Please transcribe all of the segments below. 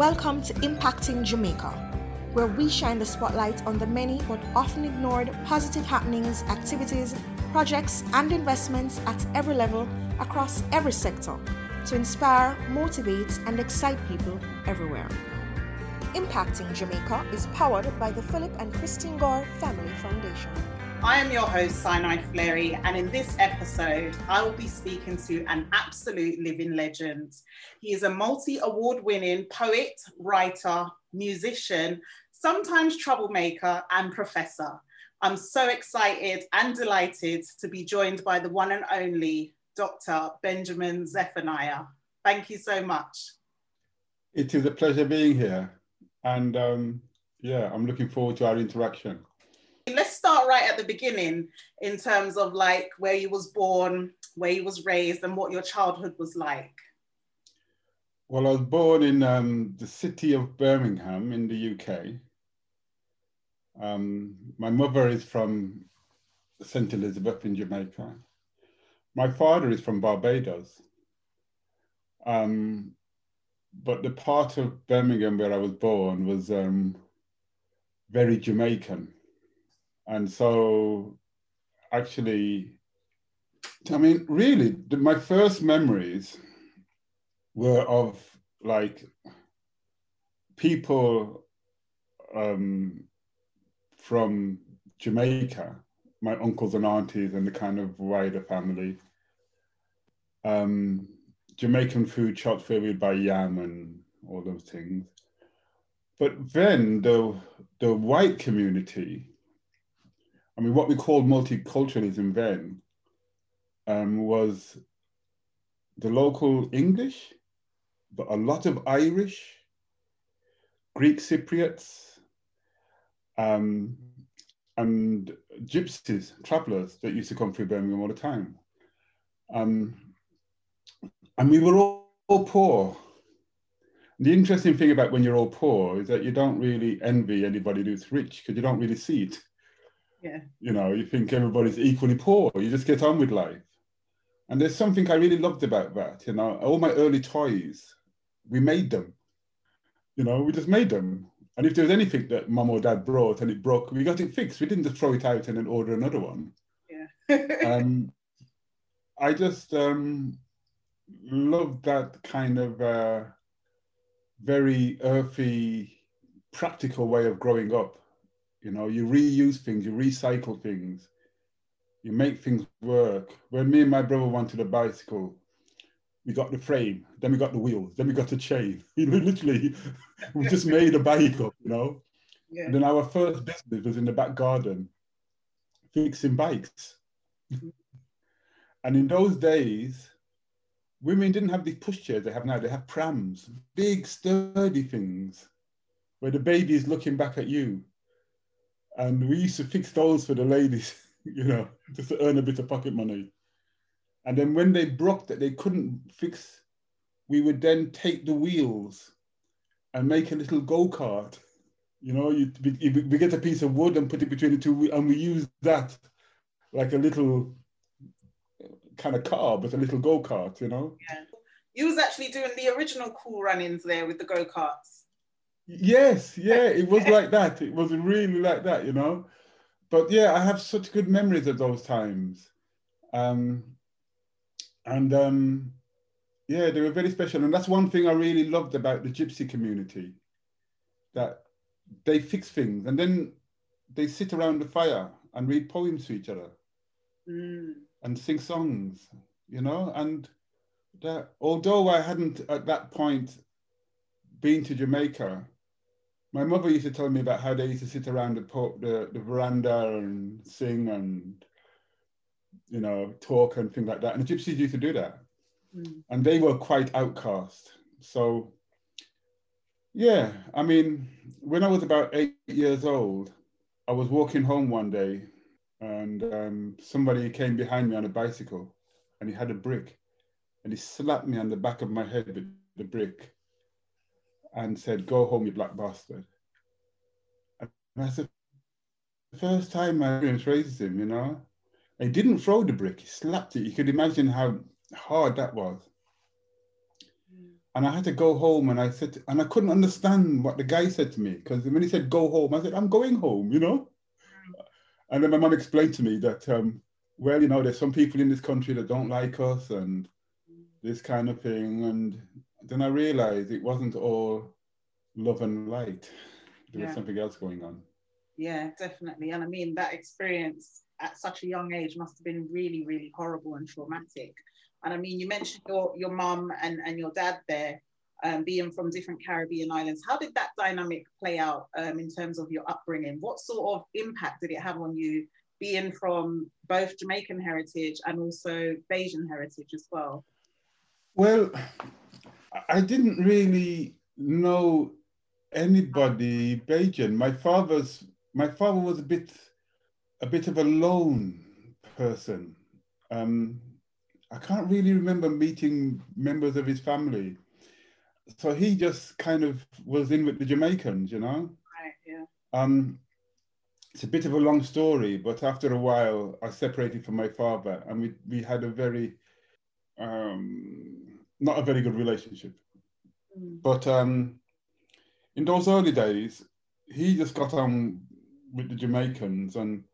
Welcome to Impacting Jamaica, where we shine the spotlight on the many but often ignored positive happenings, activities, projects, and investments at every level across every sector to inspire, motivate, and excite people everywhere. Impacting Jamaica is powered by the Philip and Christine Gore Family Foundation. I am your host, Sinai Fleury, and in this episode, I will be speaking to an absolute living legend. He is a multi award winning poet, writer, musician, sometimes troublemaker, and professor. I'm so excited and delighted to be joined by the one and only Dr. Benjamin Zephaniah. Thank you so much. It is a pleasure being here. And um, yeah, I'm looking forward to our interaction. Let's start right at the beginning in terms of like where you was born, where you was raised, and what your childhood was like. Well, I was born in um, the city of Birmingham in the UK. Um, my mother is from St. Elizabeth in Jamaica. My father is from Barbados. Um, but the part of Birmingham where I was born was um, very Jamaican. And so actually, I mean, really, the, my first memories were of like people um, from Jamaica, my uncles and aunties and the kind of wider family. Um, Jamaican food shops where we'd yam and all those things. But then the, the white community, I mean, what we called multiculturalism then um, was the local English, but a lot of Irish, Greek Cypriots, um, and gypsies, travelers that used to come through Birmingham all the time. Um, and we were all, all poor. The interesting thing about when you're all poor is that you don't really envy anybody who's rich because you don't really see it. Yeah. You know, you think everybody's equally poor. You just get on with life. And there's something I really loved about that. You know, all my early toys, we made them. You know, we just made them. And if there was anything that mom or dad brought and it broke, we got it fixed. We didn't just throw it out and then order another one. Yeah. um, I just um, love that kind of uh, very earthy, practical way of growing up. You know, you reuse things, you recycle things, you make things work. When me and my brother wanted a bicycle, we got the frame, then we got the wheels, then we got the chain. Literally, we just made a bike up, you know. Yeah. And then our first business was in the back garden, fixing bikes. and in those days, women didn't have these pushchairs they have now. They have prams, big sturdy things, where the baby is looking back at you. And we used to fix those for the ladies, you know, just to earn a bit of pocket money. And then when they broke that they couldn't fix, we would then take the wheels and make a little go-kart. You know, you, we get a piece of wood and put it between the two, and we use that like a little kind of car, but a little go-kart, you know? Yeah. You was actually doing the original Cool Runnings there with the go-karts. Yes, yeah, it was like that. It was really like that, you know? But yeah, I have such good memories of those times. Um, and um, yeah, they were very special. And that's one thing I really loved about the gypsy community, that they fix things and then they sit around the fire and read poems to each other Mm. and sing songs, you know. And that although I hadn't at that point been to Jamaica, my mother used to tell me about how they used to sit around the po- the, the veranda and sing and you know talk and things like that. And the gypsies used to do that, Mm. and they were quite outcast. So yeah, I mean, when I was about eight years old, I was walking home one day and um, somebody came behind me on a bicycle and he had a brick and he slapped me on the back of my head with the brick and said, Go home, you black bastard. And I said, the first time my parents raised him, you know, he didn't throw the brick, he slapped it. You could imagine how hard that was. and I had to go home and I said, and I couldn't understand what the guy said to me because when he said go home, I said, I'm going home, you know? And then my mom explained to me that, um, well, you know, there's some people in this country that don't like us and this kind of thing. And then I realized it wasn't all love and light. There yeah. was something else going on. Yeah, definitely. And I mean, that experience at such a young age must have been really, really horrible and traumatic. And I mean, you mentioned your your mum and, and your dad there um, being from different Caribbean islands. How did that dynamic play out um, in terms of your upbringing? What sort of impact did it have on you being from both Jamaican heritage and also Bajan heritage as well? Well, I didn't really know anybody Bajan. My father's my father was a bit a bit of a lone person. Um, I can't really remember meeting members of his family. So he just kind of was in with the Jamaicans, you know? Right, yeah. Um, it's a bit of a long story, but after a while, I separated from my father and we, we had a very, um, not a very good relationship. Mm. But um, in those early days, he just got on with the Jamaicans and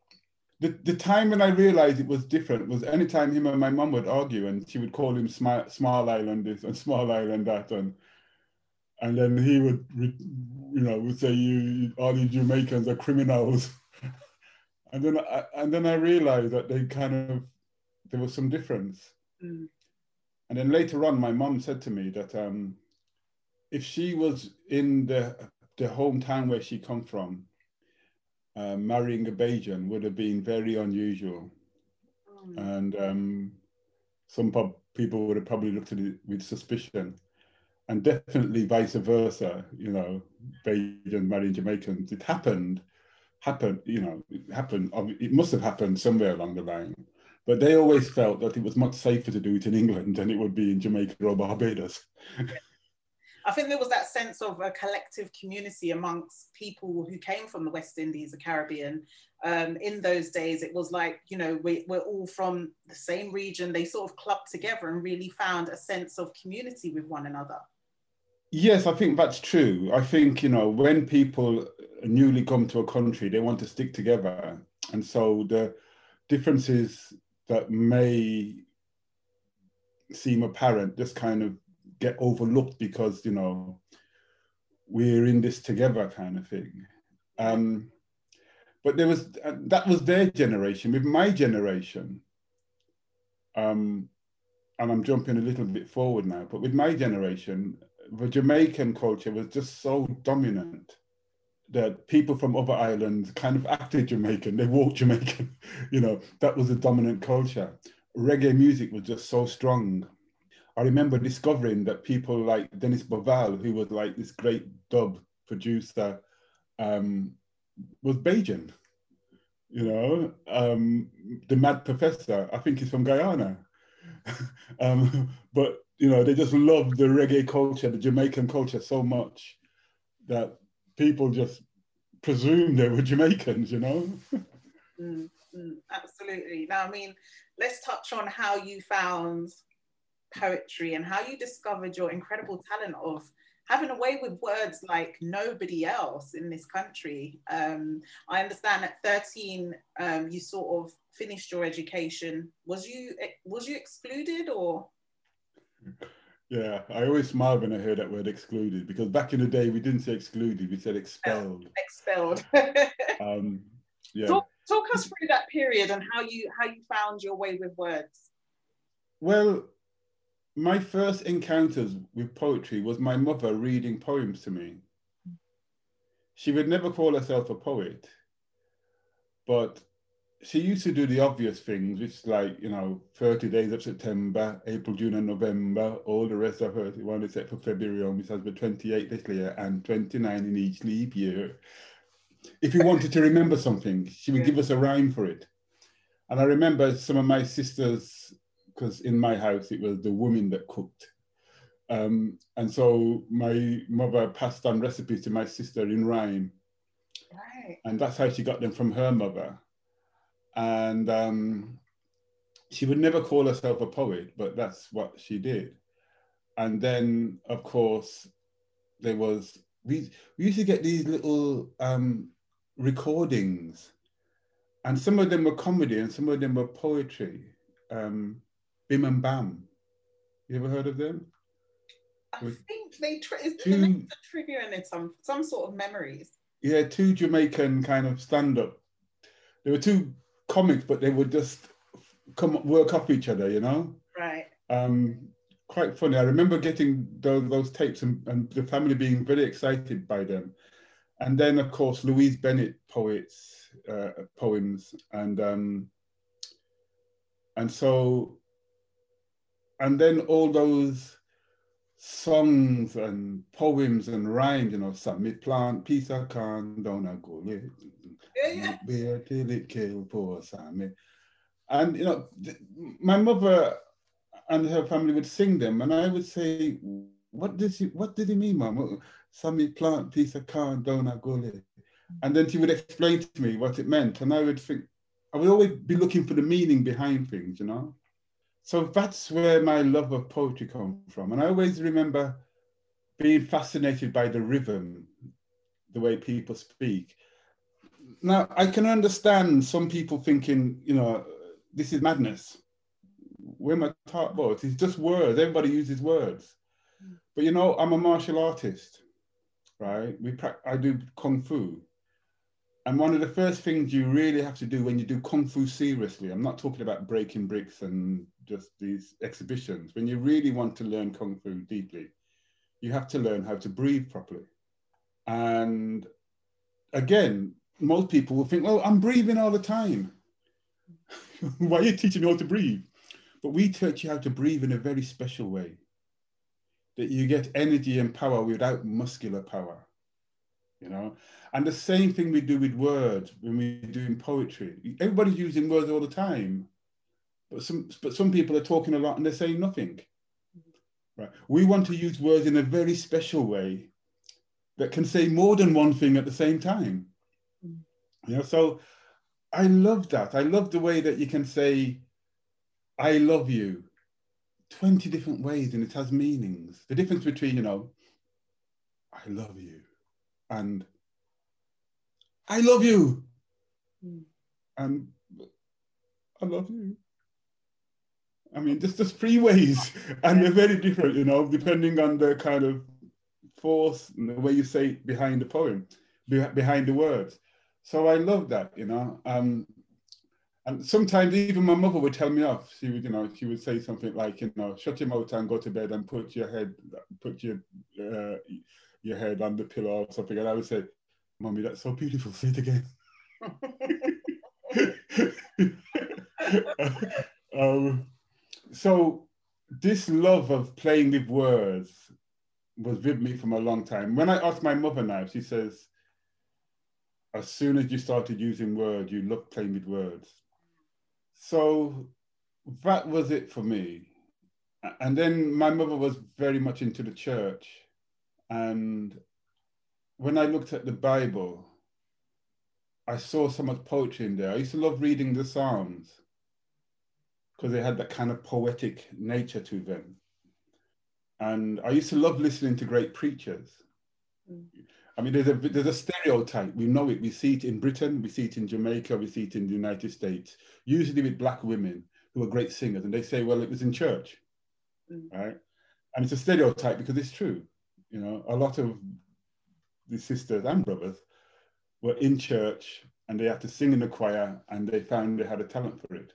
the, the time when I realized it was different was anytime him and my mum would argue and she would call him Small, small Island this and Small Island that and and then he would you know would say you all you Jamaicans are criminals and then I, and then I realized that they kind of there was some difference mm. And then later on my mom said to me that um, if she was in the the hometown where she come from uh, marrying a Bajan would have been very unusual. Mm. And um, some people would have probably looked at it with suspicion. And definitely vice versa, you know, Bajan marrying Jamaicans. It happened, happened, you know, it happened, it must have happened somewhere along the line. But they always felt that it was much safer to do it in England than it would be in Jamaica or Barbados. I think there was that sense of a collective community amongst people who came from the West Indies, the Caribbean. Um, in those days, it was like, you know, we, we're all from the same region. They sort of clubbed together and really found a sense of community with one another. Yes, I think that's true. I think, you know, when people newly come to a country, they want to stick together. And so the differences that may seem apparent just kind of get overlooked because you know we're in this together kind of thing. Um, but there was uh, that was their generation. With my generation, um, and I'm jumping a little bit forward now, but with my generation, the Jamaican culture was just so dominant that people from other islands kind of acted Jamaican. They walked Jamaican. you know, that was the dominant culture. Reggae music was just so strong. I remember discovering that people like Dennis Bovell, who was like this great dub producer, um, was Bajan. You know, um, the Mad Professor, I think he's from Guyana. um, but you know, they just loved the reggae culture, the Jamaican culture so much that people just presumed they were Jamaicans. You know. mm, mm, absolutely. Now, I mean, let's touch on how you found poetry and how you discovered your incredible talent of having a way with words like nobody else in this country. Um, I understand at 13, um, you sort of finished your education. Was you was you excluded or? Yeah, I always smile when I hear that word excluded because back in the day we didn't say excluded, we said expelled. Expelled. um, yeah. Talk, talk us through that period and how you how you found your way with words. Well, my first encounters with poetry was my mother reading poems to me. She would never call herself a poet, but she used to do the obvious things, which is like, you know, 30 days of September, April, June, and November, all the rest of her, one except for February on, which has been 28 this year and 29 in each leap year. If you wanted to remember something, she would give us a rhyme for it. And I remember some of my sisters because in my house it was the woman that cooked. Um, and so my mother passed on recipes to my sister in rhyme. Right. And that's how she got them from her mother. And um, she would never call herself a poet, but that's what she did. and then of course there was we, we used to get these little um, recordings. And some of them were comedy and some of them were poetry. Um, bim and bam. You ever heard of them? I think they tri- is Two- the triggering in some some sort of memories. yeah two jamaican kind of stand-up. There were two comics but they would just come work off each other you know Right. um, quite funny. I remember getting those, those tapes and, and the family being very excited by them. And then, of course, Louise Bennett poets, uh, poems, and um, and so, and then all those songs and poems and rhymes, you know, Summit Plant, Peace I can, don't I go, yeah, Yeah, yeah. till it kill poor Sammy. And you know, my mother and her family would sing them, and I would say, "What does he? What did he mean, Mum? Sammy plant piece of corn down a gully." And then she would explain to me what it meant, and I would think, I would always be looking for the meaning behind things, you know. So that's where my love of poetry comes from, and I always remember being fascinated by the rhythm, the way people speak now I can understand some people thinking, you know, this is madness. Where am I taught about? It's just words. Everybody uses words. But you know, I'm a martial artist, right? We I do kung fu. And one of the first things you really have to do when you do kung fu seriously, I'm not talking about breaking bricks and just these exhibitions. When you really want to learn kung fu deeply, you have to learn how to breathe properly. And again, most people will think, well, I'm breathing all the time. Why are you teaching me how to breathe? But we teach you how to breathe in a very special way. That you get energy and power without muscular power. You know, and the same thing we do with words when we're doing poetry. Everybody's using words all the time, but some but some people are talking a lot and they're saying nothing. Right? We want to use words in a very special way that can say more than one thing at the same time. You know, so I love that. I love the way that you can say, I love you 20 different ways and it has meanings. The difference between, you know, I love you and I love you Mm. and I love you. I mean, just just three ways, and they're very different, you know, depending on the kind of force and the way you say it behind the poem, behind the words. So I love that, you know. Um, and sometimes even my mother would tell me off. She would, you know, she would say something like, you know, shut your mouth and go to bed and put your head, put your uh, your head on the pillow or something. And I would say, Mommy, that's so beautiful. Say it again. um, so this love of playing with words was with me from a long time. When I asked my mother now, she says, as soon as you started using words, you loved playing with words. So that was it for me. And then my mother was very much into the church. And when I looked at the Bible, I saw so much poetry in there. I used to love reading the Psalms because they had that kind of poetic nature to them. And I used to love listening to great preachers. Mm. I mean, there's a there's a stereotype. We know it. We see it in Britain. We see it in Jamaica. We see it in the United States. Usually with black women who are great singers, and they say, "Well, it was in church," Mm. right? And it's a stereotype because it's true. You know, a lot of the sisters and brothers were in church and they had to sing in the choir, and they found they had a talent for it.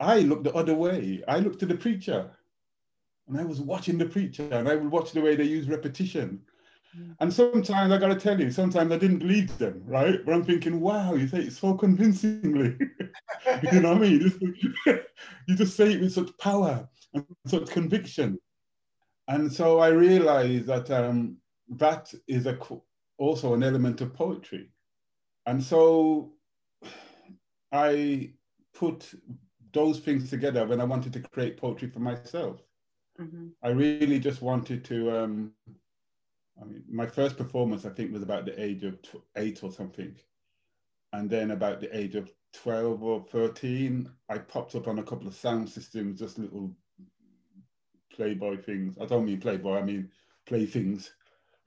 I looked the other way. I looked to the preacher, and I was watching the preacher, and I would watch the way they use repetition. Mm. And sometimes I got to tell you, sometimes I didn't believe them, right? But I'm thinking, wow, you say it so convincingly. you know what I mean? you just say it with such power and such conviction. And so I realized that um, that is a, also an element of poetry. And so I put those things together when I wanted to create poetry for myself. Mhm. I really just wanted to. Um, I mean, my first performance, I think, was about the age of tw- eight or something, and then about the age of twelve or thirteen, I popped up on a couple of sound systems, just little playboy things. I don't mean playboy, I mean play things.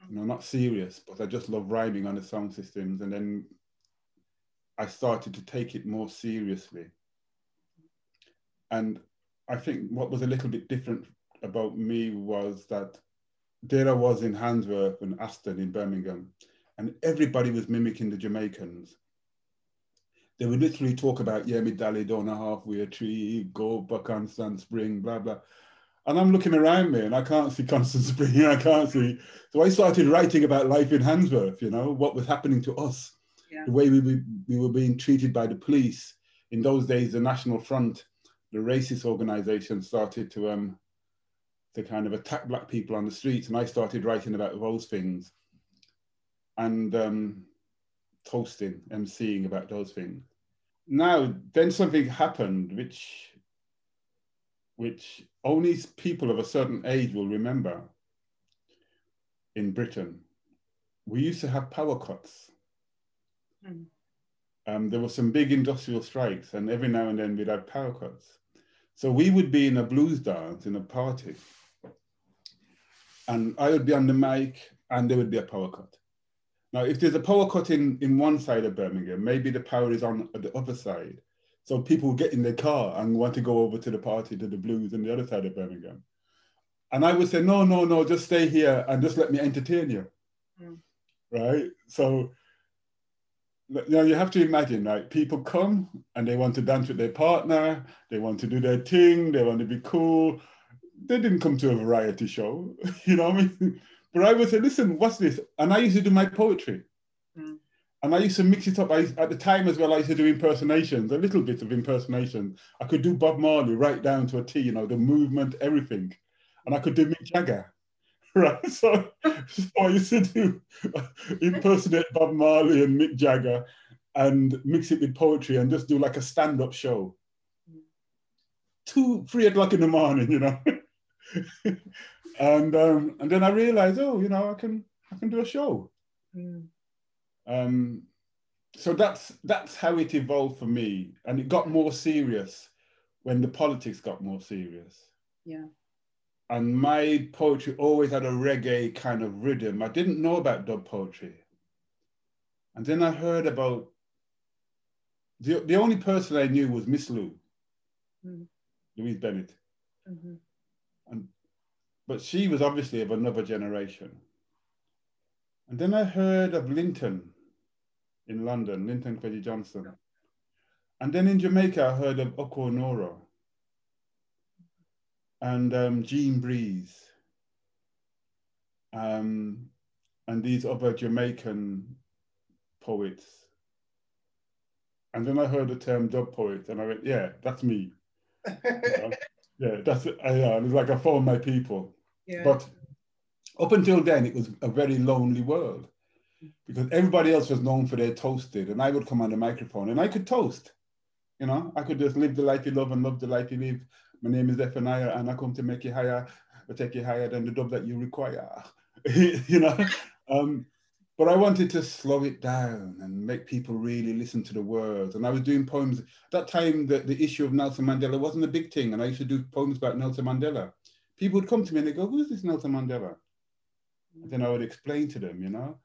You know, not serious, but I just love rhyming on the sound systems. And then I started to take it more seriously. And I think what was a little bit different about me was that there I was in Handsworth and Aston in Birmingham, and everybody was mimicking the Jamaicans. They would literally talk about, yeah, me dally down a halfway tree, go Buck back Constant Spring, blah, blah. And I'm looking around me and I can't see Constant Spring, I can't see. So I started writing about life in Handsworth, you know, what was happening to us, yeah. the way we, we, we were being treated by the police. In those days, the National Front, the racist organization, started to um, to kind of attack black people on the streets. And I started writing about those things and um, toasting, emceeing about those things. Now, then something happened which, which only people of a certain age will remember in Britain. We used to have power cuts. Mm. Um, there were some big industrial strikes, and every now and then we'd have power cuts. So we would be in a blues dance in a party, and I would be on the mic and there would be a power cut. Now, if there's a power cut in, in one side of Birmingham, maybe the power is on the other side. So people get in their car and want to go over to the party, to the blues on the other side of Birmingham. And I would say, no, no, no, just stay here and just let me entertain you. Mm. Right? So you know, you have to imagine, right? People come and they want to dance with their partner, they want to do their thing, they want to be cool, they didn't come to a variety show, you know what I mean? But I would say, listen, what's this? And I used to do my poetry. Mm. And I used to mix it up. I, at the time as well, I used to do impersonations, a little bit of impersonation. I could do Bob Marley right down to a T, you know, the movement, everything. And I could do Mick Jagger, right? So, so I used to do impersonate Bob Marley and Mick Jagger and mix it with poetry and just do like a stand-up show. Hmm. Two, three o'clock in the morning, you know. and um, and then I realized, oh, you know, I can I can do a show. Mm. Um, so that's that's how it evolved for me, and it got more serious when the politics got more serious. Yeah. And my poetry always had a reggae kind of rhythm. I didn't know about dub poetry. And then I heard about the, the only person I knew was Miss Lou, mm. Louise Bennett. Mm-hmm. And, but she was obviously of another generation. And then I heard of Linton in London, Linton Kwesi Johnson. And then in Jamaica, I heard of Oku Onuora and um, Jean Breeze um, and these other Jamaican poets. And then I heard the term dub poet and I went, yeah, that's me. you know? yeah, that's it. Uh, yeah, it's like I found my people. Yeah. But up until then, it was a very lonely world because everybody else was known for their toasted, and I would come on the microphone and I could toast. You know, I could just live the life you love and love the life you live. My name is Zephaniah, and I come to make you higher, or take you higher than the dub that you require. you know, um, but I wanted to slow it down and make people really listen to the words. And I was doing poems. At that time, the, the issue of Nelson Mandela wasn't a big thing. And I used to do poems about Nelson Mandela. People would come to me and they go, who's this Nelson Mandela? And then I would explain to them, you know.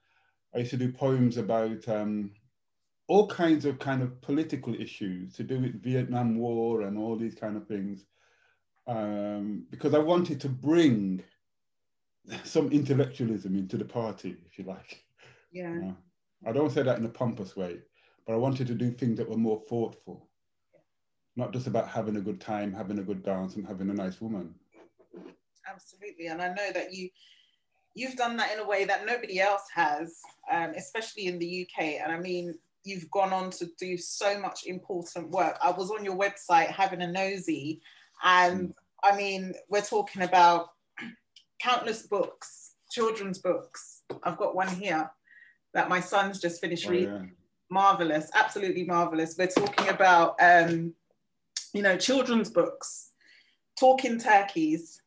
I used to do poems about um, all kinds of kind of political issues to do with Vietnam War and all these kind of things. Um, because I wanted to bring some intellectualism into the party, if you like. Yeah. You know? I don't say that in a pompous way, but I wanted to do things that were more thoughtful, yeah. not just about having a good time, having a good dance, and having a nice woman. Absolutely, and I know that you you've done that in a way that nobody else has, um, especially in the UK. And I mean, you've gone on to do so much important work. I was on your website having a nosy, and mm. I mean, we're talking about countless books, children's books. I've got one here that my son's just finished oh, reading. Yeah. Marvelous, absolutely marvelous. We're talking about, um, you know, children's books, talking turkeys.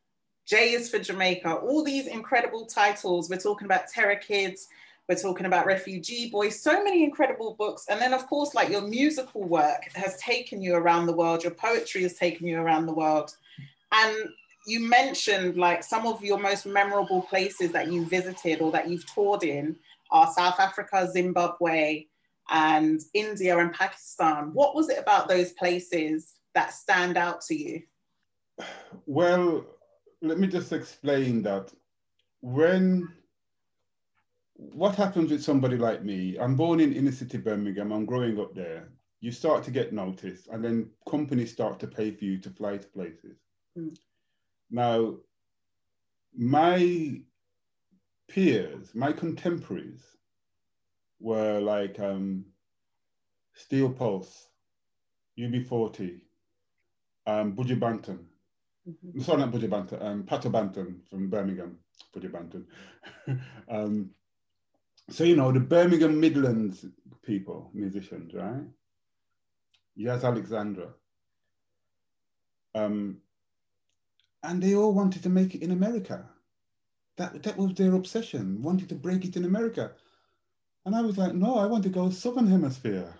J is for Jamaica. All these incredible titles. We're talking about Terror Kids. We're talking about Refugee Boys. So many incredible books. And then, of course, like your musical work has taken you around the world. Your poetry has taken you around the world. And you mentioned like some of your most memorable places that you visited or that you've toured in are South Africa, Zimbabwe, and India and Pakistan. What was it about those places that stand out to you? Well, let me just explain that when what happens with somebody like me, I'm born in inner city Birmingham, I'm growing up there. You start to get noticed, and then companies start to pay for you to fly to places. Mm. Now, my peers, my contemporaries, were like um, Steel Pulse, UB40, um, Buju Banton. Mm-hmm. Sorry, not Buju Banton, um, Pato Banton from Birmingham, Buju Banton. um, so, you know, the Birmingham Midlands people, musicians, right? Yaz Alexander. Um, and they all wanted to make it in America. That, that was their obsession, wanted to break it in America. And I was like, no, I want to go Southern Hemisphere.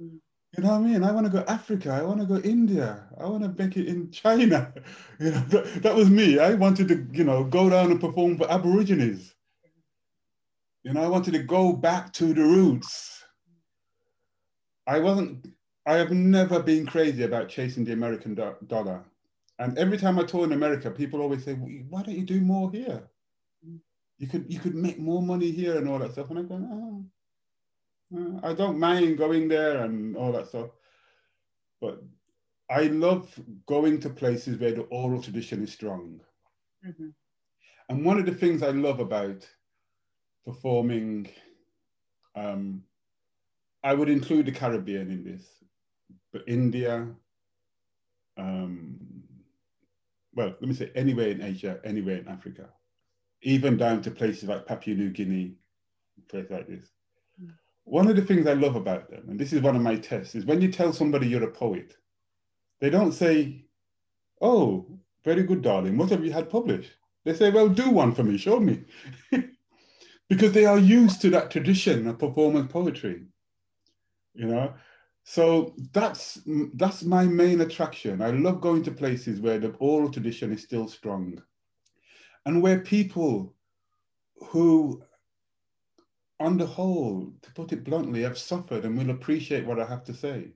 Mm. You know what I mean? I want to go Africa. I want to go India. I want to make it in China. You know, that, that was me. I wanted to, you know, go down and perform for Aborigines. You know, I wanted to go back to the roots. I wasn't, I have never been crazy about chasing the American do dollar. And every time I tour in America, people always say, why don't you do more here? You could, you could make more money here and all that stuff. And I go, oh, I don't mind going there and all that stuff. But I love going to places where the oral tradition is strong. Mm-hmm. And one of the things I love about performing, um, I would include the Caribbean in this, but India, um, well, let me say anywhere in Asia, anywhere in Africa, even down to places like Papua New Guinea, places like this one of the things I love about them, and this is one of my tests, is when you tell somebody you're a poet, they don't say, Oh, very good, darling. What have you had published? They say, Well, do one for me, show me. because they are used to that tradition of performance poetry. You know? So that's that's my main attraction. I love going to places where the oral tradition is still strong and where people who on the whole, to put it bluntly, I've suffered and will appreciate what I have to say.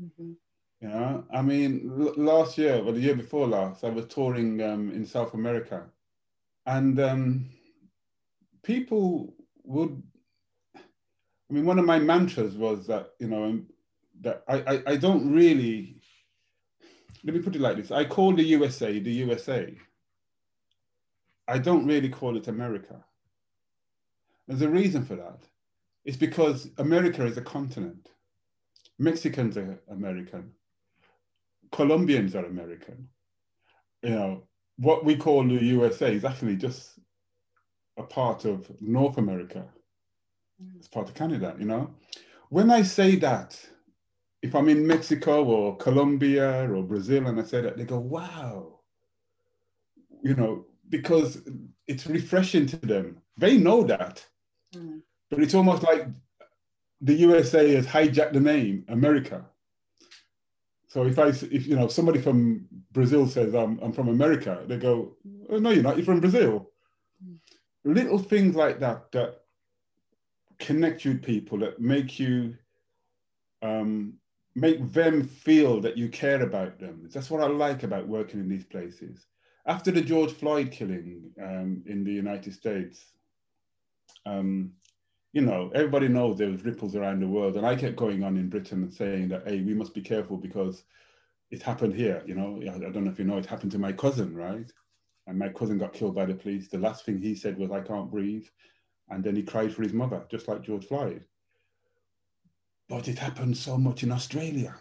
Mm-hmm. You know, I mean, l- last year, or the year before last, I was touring um, in South America, and um, people would. I mean, one of my mantras was that you know that I, I, I don't really. Let me put it like this: I call the USA the USA. I don't really call it America. There's a reason for that. It's because America is a continent. Mexicans are American. Colombians are American. You know, what we call the USA is actually just a part of North America. Mm. It's part of Canada, you know. When I say that, if I'm in Mexico or Colombia or Brazil and I say that, they go, wow. You know, because it's refreshing to them. They know that. Mm. But it's almost like the USA has hijacked the name America. So if I, if you know, somebody from Brazil says I'm, I'm from America, they go, oh, no, you're not. You're from Brazil. Mm. Little things like that that connect you with people that make you um, make them feel that you care about them. That's what I like about working in these places. After the George Floyd killing um, in the United States, um, you know, everybody knows there was ripples around the world, and I kept going on in Britain and saying that, hey, we must be careful because it happened here. You know, I, I don't know if you know, it happened to my cousin, right? And my cousin got killed by the police. The last thing he said was, "I can't breathe," and then he cried for his mother, just like George Floyd. But it happened so much in Australia.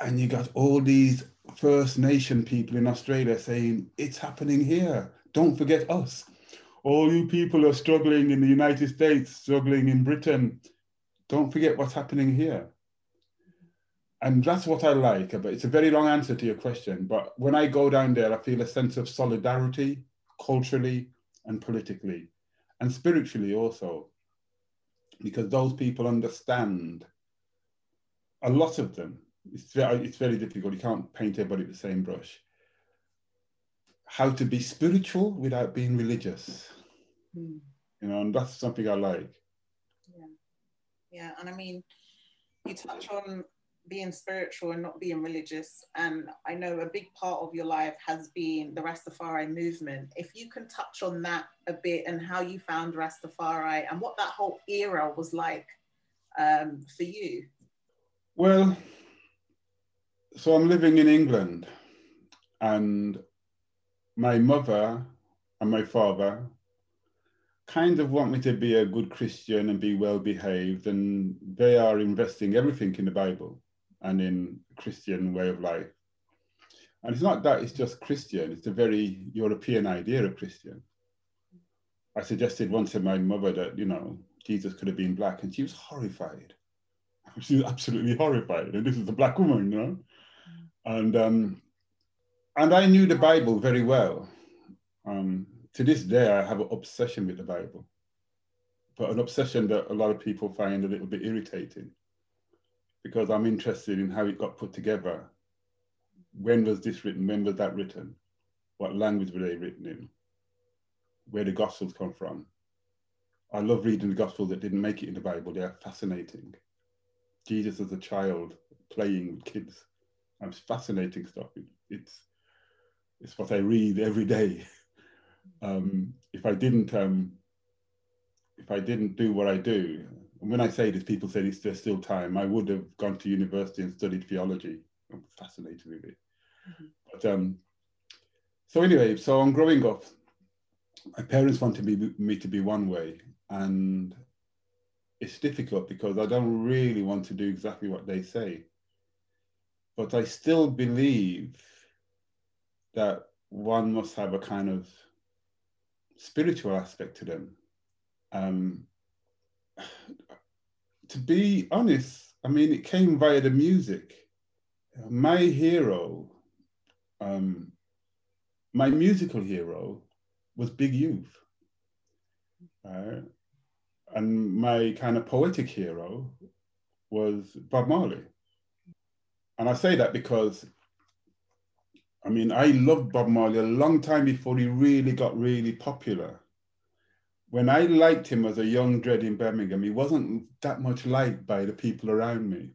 And you got all these First Nation people in Australia saying, it's happening here. Don't forget us all you people are struggling in the United States, struggling in Britain, don't forget what's happening here. And that's what I like. But it's a very long answer to your question. But when I go down there, I feel a sense of solidarity, culturally and politically, and spiritually also, because those people understand, a lot of them, it's very, it's very difficult. You can't paint everybody with the same brush. How to be spiritual without being religious. Mm. You know, and that's something I like. Yeah. Yeah. And I mean, you touch on being spiritual and not being religious. And I know a big part of your life has been the Rastafari movement. If you can touch on that a bit and how you found Rastafari and what that whole era was like um, for you. Well, so I'm living in England and my mother and my father kind of want me to be a good Christian and be well behaved, and they are investing everything in the Bible and in Christian way of life. And it's not that it's just Christian, it's a very European idea of Christian. I suggested once to my mother that, you know, Jesus could have been black, and she was horrified. She was absolutely horrified. And this is a black woman, you know? And um, and I knew the Bible very well. Um, to this day, I have an obsession with the Bible, but an obsession that a lot of people find a little bit irritating because I'm interested in how it got put together. When was this written? When was that written? What language were they written in? Where the Gospels come from? I love reading the Gospels that didn't make it in the Bible. They are fascinating. Jesus as a child playing with kids. It's fascinating stuff. It, it's it's what I read every day. Um, if I didn't um, if I didn't do what I do, and when I say this, people say it's there's still time. I would have gone to university and studied theology. I'm fascinated with it. Mm-hmm. But um, so anyway, so I'm growing up. My parents wanted me, me to be one way, and it's difficult because I don't really want to do exactly what they say. But I still believe that one must have a kind of spiritual aspect to them. Um, to be honest, I mean, it came via the music. My hero, um, my musical hero, was Big Youth. Uh, and my kind of poetic hero was Bob Marley. And I say that because, I mean, I loved Bob Marley a long time before he really got really popular when I liked him as a young dread in Birmingham, he wasn't that much liked by the people around me.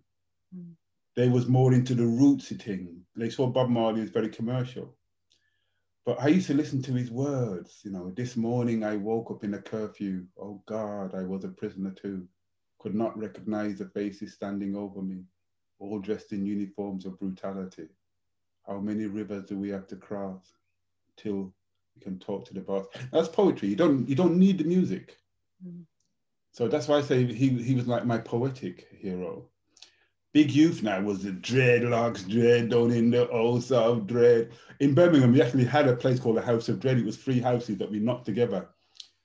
Mm. They was more into the rootsy thing. They saw Bob Marley as very commercial. But I used to listen to his words, you know, this morning I woke up in a curfew. Oh God, I was a prisoner too. Could not recognize the faces standing over me, all dressed in uniforms of brutality. How many rivers do we have to cross till we can talk to the boss. That's poetry. You don't you don't need the music. Mm. So that's why I say he he was like my poetic hero. Big Youth now was the dreadlocks, dread down in the old South dread. In Birmingham, we actually had a place called the House of Dread. It was three houses that we knocked together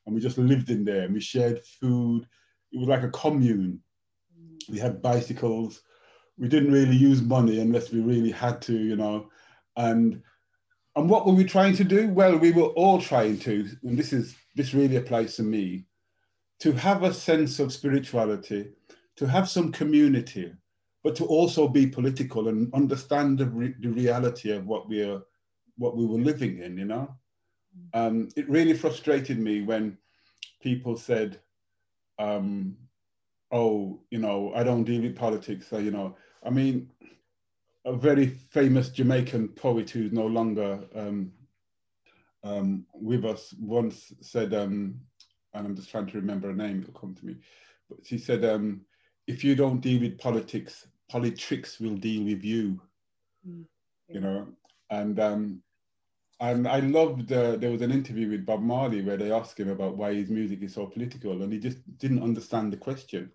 and we just lived in there and we shared food. It was like a commune. Mm. We had bicycles. We didn't really use money unless we really had to, you know. And and what were we trying to do? Well, we were all trying to, and this is this really applies to me, to have a sense of spirituality, to have some community, but to also be political and understand the, re- the reality of what we are, what we were living in. You know, um, it really frustrated me when people said, um, "Oh, you know, I don't deal with politics." So, you know, I mean, a very famous Jamaican poet who's no longer um, um, with us once said, um, and I'm just trying to remember her name, it'll come to me, but she said, um, if you don't deal with politics, politics will deal with you, mm. you know, and um, and I loved, uh, there was an interview with Bob Marley where they asked him about why his music is so political and he just didn't understand the question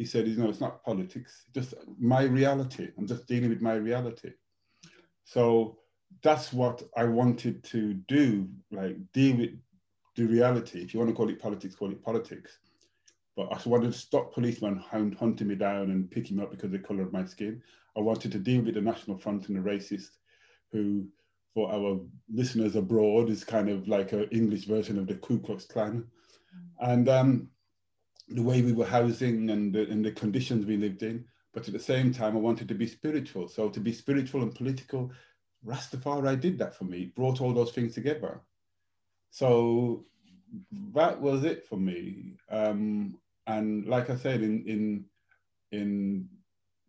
he said, you know, it's not politics, just my reality. I'm just dealing with my reality. So that's what I wanted to do, like deal with the reality. If you want to call it politics, call it politics. But I wanted to stop policemen hunting me down and picking me up because of the color of my skin. I wanted to deal with the National Front and the racist who, for our listeners abroad, is kind of like an English version of the Ku Klux Klan. And um, the way we were housing and the, and the conditions we lived in. but at the same time, I wanted to be spiritual. So to be spiritual and political, Rastafari did that for me. It brought all those things together. So that was it for me. Um, and like I said, in in in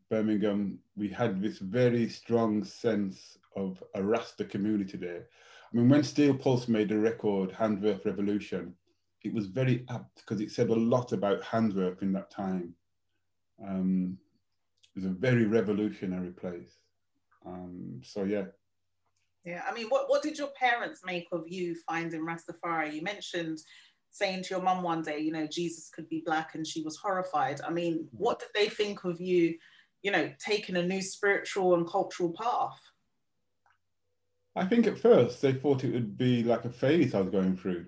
Birmingham, we had this very strong sense of a Rasta community there. I mean, when Steel Pulse made the record Handsworth Revolution, it was very apt because it said a lot about handwork in that time. Um, it was a very revolutionary place. Um, so yeah. Yeah, I mean, what, what did your parents make of you finding Rastafari? You mentioned saying to your mum one day, you know, Jesus could be black and she was horrified. I mean, what did they think of you, you know, taking a new spiritual and cultural path? I think at first they thought it would be like a phase I was going through.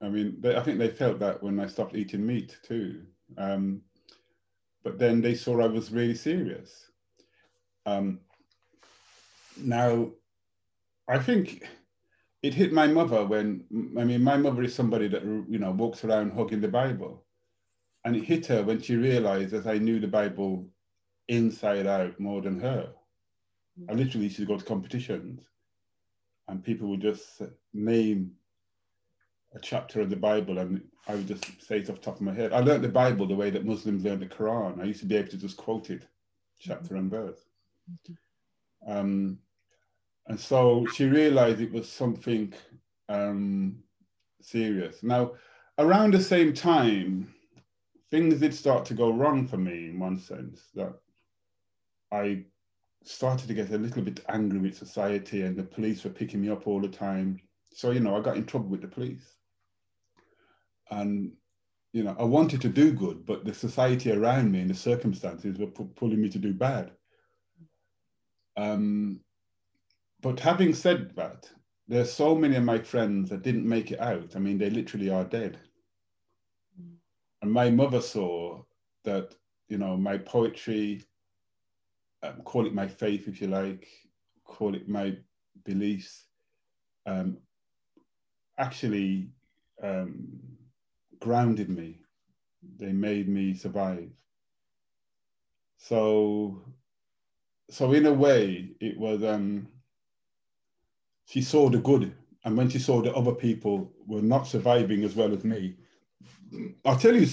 I mean, they, I think they felt that when I stopped eating meat too. Um, but then they saw I was really serious. Um, now, I think it hit my mother when I mean my mother is somebody that you know walks around hugging the Bible, and it hit her when she realized that I knew the Bible inside out more than her. I literally used to go to competitions, and people would just name a chapter of the Bible, and I would just say it off the top of my head. I learned the Bible the way that Muslims learn the Quran. I used to be able to just quote it, chapter and verse. Um, and so she realized it was something um, serious. Now, around the same time, things did start to go wrong for me in one sense that I started to get a little bit angry with society and the police were picking me up all the time. So, you know, I got in trouble with the police. And, you know, I wanted to do good, but the society around me and the circumstances were pulling me to do bad. Um, but having said that, there's so many of my friends that didn't make it out. I mean, they literally are dead. And my mother saw that, you know, my poetry, um, call it my faith if you like, call it my beliefs, um, actually um, grounded me. They made me survive. So, so in a way, it was. Um, she saw the good, and when she saw that other people were not surviving as well as me, I'll tell you.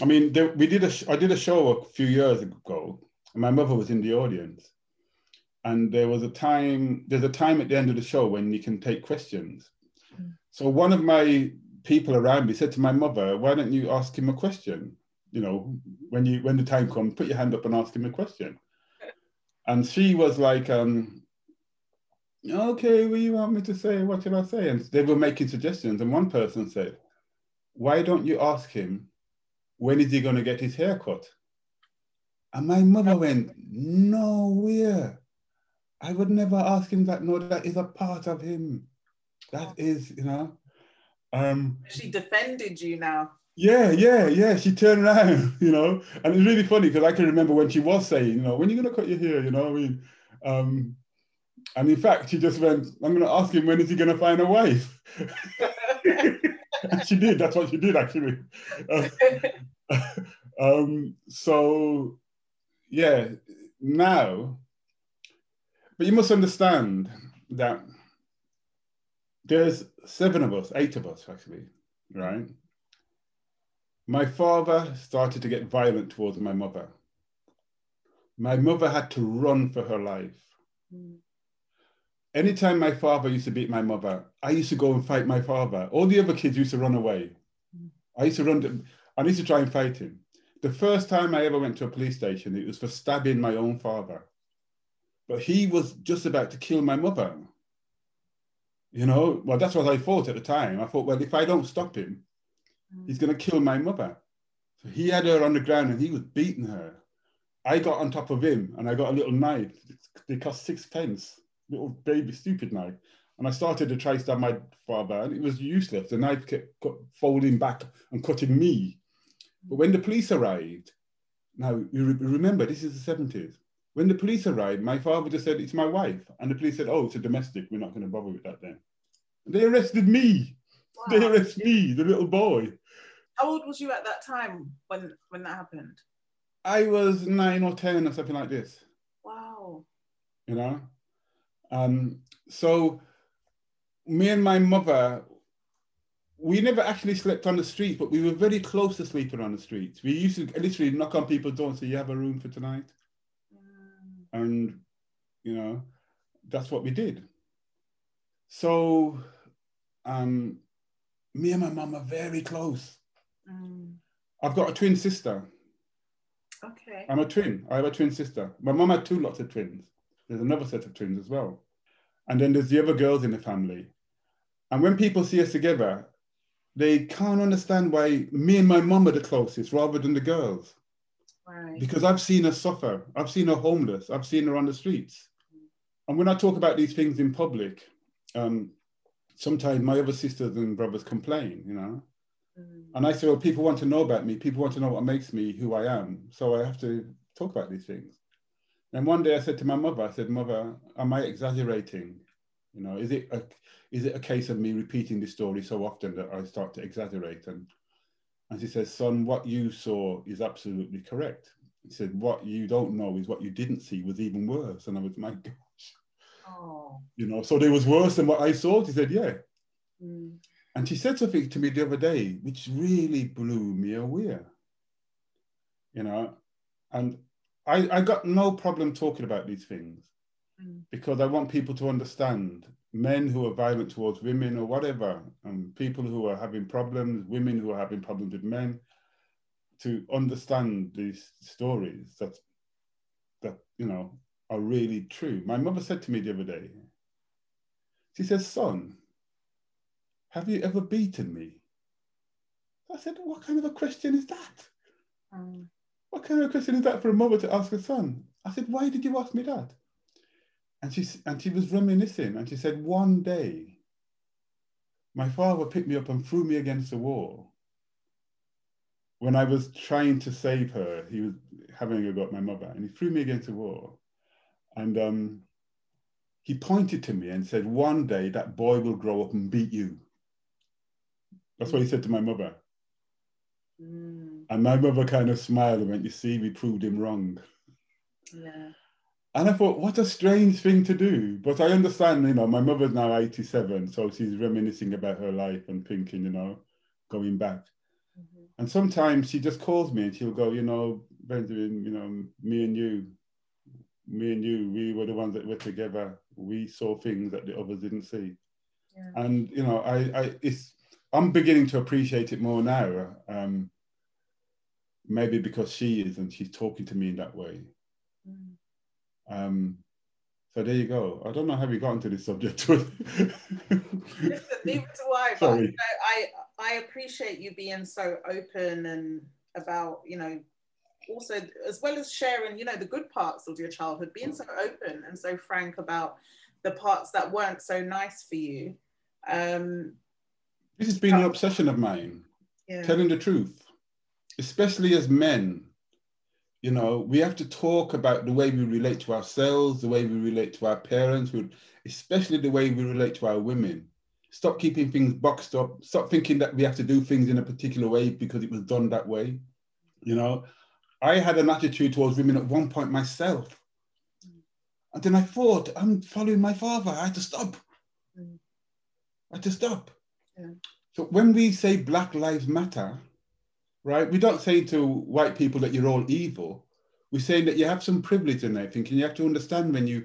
I mean, there, we did a. I did a show a few years ago, and my mother was in the audience, and there was a time. There's a time at the end of the show when you can take questions. Mm. So one of my people around me said to my mother, "Why don't you ask him a question? You know, when you when the time comes, put your hand up and ask him a question." And she was like, um, okay, what do you want me to say? What should I say? And they were making suggestions. And one person said, why don't you ask him, when is he going to get his hair cut? And my mother went, nowhere. I would never ask him that. No, that is a part of him. That is, you know. Um, she defended you now. Yeah, yeah, yeah. She turned around, you know, and it's really funny because I can remember when she was saying, you know, when are you going to cut your hair? You know, I mean, um, and in fact, she just went, I'm going to ask him, when is he going to find a wife? she did. That's what she did, actually. Uh, um, so, yeah, now, but you must understand that there's seven of us, eight of us, actually, right? My father started to get violent towards my mother. My mother had to run for her life. Mm anytime my father used to beat my mother, I used to go and fight my father. All the other kids used to run away. I used to run, to, I used to try and fight him. The first time I ever went to a police station, it was for stabbing my own father. But he was just about to kill my mother. You know, well, that's what I thought at the time. I thought, well, if I don't stop him, mm. he's going to kill my mother. So he had her on the ground and he was beating her. I got on top of him and I got a little knife. It cost six pence little baby stupid knife. And I started to try to stab my father, and it was useless. The knife kept folding back and cutting me. But when the police arrived, now you re- remember this is the 70s. When the police arrived, my father just said, It's my wife. And the police said, Oh, it's a domestic. We're not going to bother with that then. And they arrested me. Wow. They arrested me, the little boy. How old was you at that time when, when that happened? I was nine or 10 or something like this. Wow. You know? Um, so me and my mother, we never actually slept on the street, but we were very close to sleeping on the streets. We used to literally knock on people's doors and say, You have a room for tonight? And, you know, that's what we did. So um, me and my mum are very close. Mm. I've got a twin sister. Okay. I'm a twin. I have a twin sister. My mum had two lots of twins. There's another set of twins as well. And then there's the other girls in the family. And when people see us together, they can't understand why me and my mum are the closest rather than the girls. Right. Because I've seen her suffer. I've seen her homeless. I've seen her on the streets. And when I talk about these things in public, um, sometimes my other sisters and brothers complain, you know. Mm. And I say, well, people want to know about me. People want to know what makes me who I am. So I have to talk about these things. And one day I said to my mother, I said, Mother, am I exaggerating? You know, is it a, is it a case of me repeating this story so often that I start to exaggerate? And, and she says, Son, what you saw is absolutely correct. He said, What you don't know is what you didn't see was even worse. And I was, My gosh. Oh. You know, so there was worse than what I saw. She said, Yeah. Mm. And she said something to me the other day, which really blew me away. You know, and I, I got no problem talking about these things Mm. because I want people to understand men who are violent towards women or whatever, and people who are having problems, women who are having problems with men, to understand these stories that that you know are really true. My mother said to me the other day, she says, son, have you ever beaten me? I said, what kind of a question is that? Mm. What kind of a question is that for a mother to ask her son? I said, why did you ask me that? And she, and she was reminiscing and she said, one day, my father picked me up and threw me against the wall. When I was trying to save her, he was having a go at my mother and he threw me against the wall. And um, he pointed to me and said, one day that boy will grow up and beat you. That's what he said to my mother. Mm. And my mother kind of smiled and went, You see, we proved him wrong. Yeah. And I thought, what a strange thing to do. But I understand, you know, my mother's now 87, so she's reminiscing about her life and thinking, you know, going back. Mhm. And sometimes she just calls me and she'll go, you know, Benjamin, you know, me and you, me and you, we were the ones that were together. We saw things that the others didn't see. Yeah. And, you know, I, I, it's, I'm beginning to appreciate it more now. Um, maybe because she is and she's talking to me in that way. Mm. Um, so there you go. I don't know how we got into this subject. Listen, neither do I. But Sorry. you know, I I appreciate you being so open and about you know also as well as sharing you know the good parts of your childhood, being so open and so frank about the parts that weren't so nice for you. Um, this has been an obsession of mine, yeah. telling the truth, especially as men. You know, we have to talk about the way we relate to ourselves, the way we relate to our parents, especially the way we relate to our women. Stop keeping things boxed up. Stop thinking that we have to do things in a particular way because it was done that way. You know, I had an attitude towards women at one point myself. And then I thought, I'm following my father. I had to stop. Mm. I had to stop. Yeah. So when we say Black Lives Matter, right, we don't say to white people that you're all evil. We're saying that you have some privilege in there, thinking you have to understand when you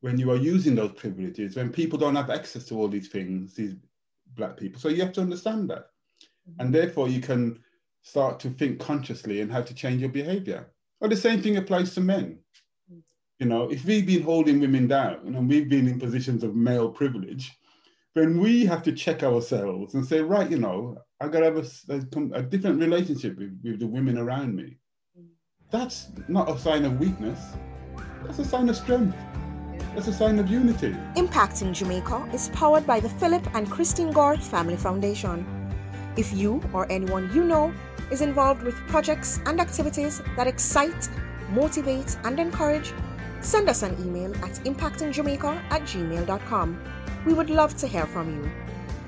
when you are using those privileges, when people don't have access to all these things, these black people. So you have to understand that. Mm-hmm. And therefore you can start to think consciously and how to change your behavior. Well, the same thing applies to men. You know, if we've been holding women down and we've been in positions of male privilege, then we have to check ourselves and say, right, you know, I got to have a a different relationship with, with the women around me. That's not a sign of weakness. That's a sign of strength. That's a sign of unity. Impacting Jamaica is powered by the Philip and Christine Gore Family Foundation. If you or anyone you know is involved with projects and activities that excite, motivate, and encourage, send us an email at impactingjamaica at gmail.com. We would love to hear from you